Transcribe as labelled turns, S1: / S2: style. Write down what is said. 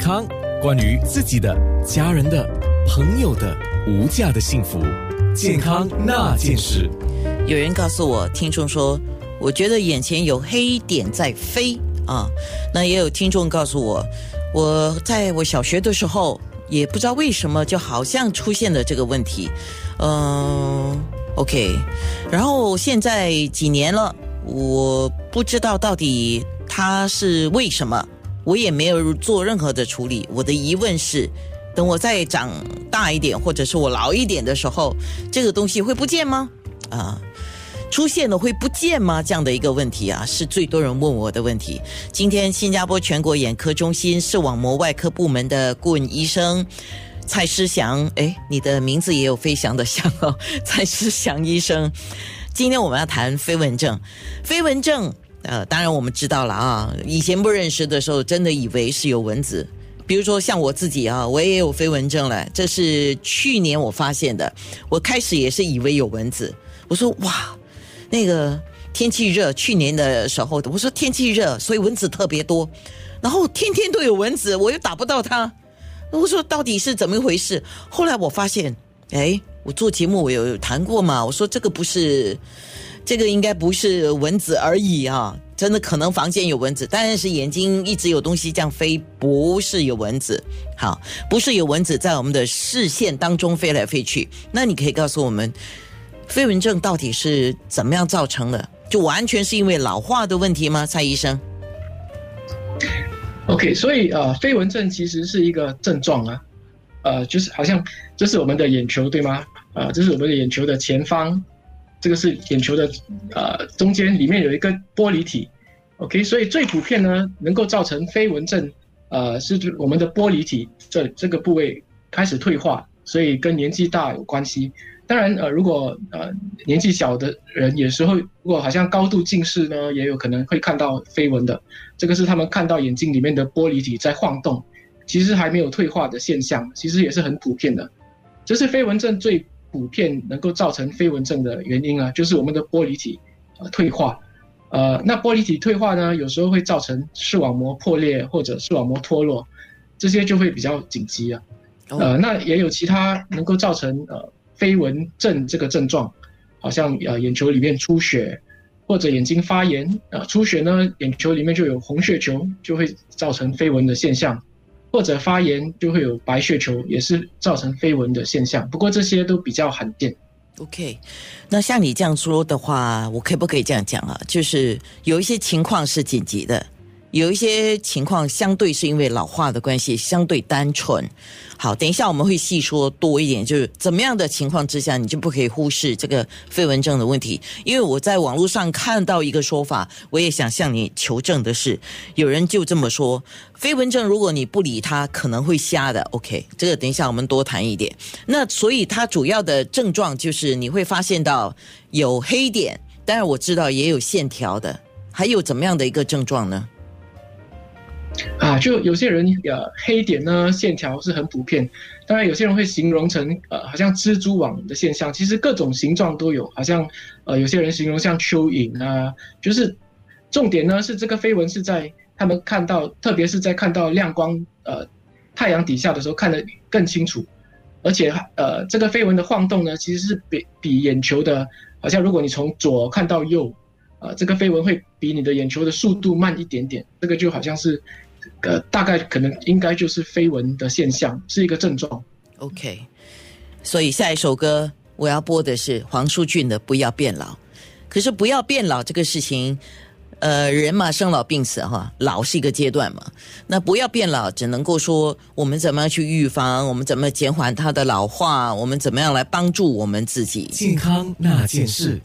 S1: 康，关于自己的、家人的、朋友的无价的幸福，健康那件事。
S2: 有人告诉我，听众说，我觉得眼前有黑点在飞啊。那也有听众告诉我，我在我小学的时候，也不知道为什么，就好像出现了这个问题。嗯，OK。然后现在几年了，我不知道到底它是为什么，我也没有做任何的处理。我的疑问是，等我再长大一点，或者是我老一点的时候，这个东西会不见吗？啊？出现了会不见吗？这样的一个问题啊，是最多人问我的问题。今天新加坡全国眼科中心视网膜外科部门的顾问医生蔡思祥，哎，你的名字也有飞翔的翔哦，蔡思祥医生。今天我们要谈飞蚊症，飞蚊症，呃，当然我们知道了啊，以前不认识的时候，真的以为是有蚊子。比如说像我自己啊，我也有飞蚊症了，这是去年我发现的。我开始也是以为有蚊子，我说哇。那个天气热，去年的时候，我说天气热，所以蚊子特别多，然后天天都有蚊子，我又打不到它，我说到底是怎么一回事？后来我发现，哎，我做节目我有谈过嘛，我说这个不是，这个应该不是蚊子而已啊，真的可能房间有蚊子，但是眼睛一直有东西这样飞，不是有蚊子，好，不是有蚊子在我们的视线当中飞来飞去，那你可以告诉我们。飞蚊症到底是怎么样造成的？就完全是因为老化的问题吗？蔡医生
S3: ？OK，所以呃，飞蚊症其实是一个症状啊，呃，就是好像这是我们的眼球对吗？啊，这是我们的眼球的前方，这个是眼球的呃中间里面有一个玻璃体。OK，所以最普遍呢，能够造成飞蚊症，呃，是我们的玻璃体这这个部位开始退化，所以跟年纪大有关系。当然，呃，如果呃年纪小的人，有时候如果好像高度近视呢，也有可能会看到飞蚊的。这个是他们看到眼睛里面的玻璃体在晃动，其实还没有退化的现象，其实也是很普遍的。这是飞蚊症最普遍能够造成飞蚊症的原因啊，就是我们的玻璃体呃退化。呃，那玻璃体退化呢，有时候会造成视网膜破裂或者视网膜脱落，这些就会比较紧急啊。呃，那也有其他能够造成呃。飞蚊症这个症状，好像呃眼球里面出血，或者眼睛发炎啊，出血呢眼球里面就有红血球，就会造成飞蚊的现象，或者发炎就会有白血球，也是造成飞蚊的现象。不过这些都比较罕见。
S2: OK，那像你这样说的话，我可不可以这样讲啊？就是有一些情况是紧急的。有一些情况相对是因为老化的关系，相对单纯。好，等一下我们会细说多一点，就是怎么样的情况之下，你就不可以忽视这个飞蚊症的问题。因为我在网络上看到一个说法，我也想向你求证的是，有人就这么说：飞蚊症如果你不理它，可能会瞎的。OK，这个等一下我们多谈一点。那所以它主要的症状就是你会发现到有黑点，当然我知道也有线条的，还有怎么样的一个症状呢？
S3: 啊，就有些人呃黑点呢线条是很普遍，当然有些人会形容成呃好像蜘蛛网的现象，其实各种形状都有，好像呃有些人形容像蚯蚓啊，就是重点呢是这个飞蚊是在他们看到，特别是在看到亮光呃太阳底下的时候看得更清楚，而且呃这个飞蚊的晃动呢其实是比比眼球的，好像如果你从左看到右。啊，这个飞蚊会比你的眼球的速度慢一点点，这个就好像是，呃，大概可能应该就是飞蚊的现象，是一个症状。
S2: OK，所以下一首歌我要播的是黄舒骏的《不要变老》，可是不要变老这个事情，呃，人嘛，生老病死哈，老是一个阶段嘛，那不要变老，只能够说我们怎么样去预防，我们怎么减缓它的老化，我们怎么样来帮助我们自己
S1: 健康那件事。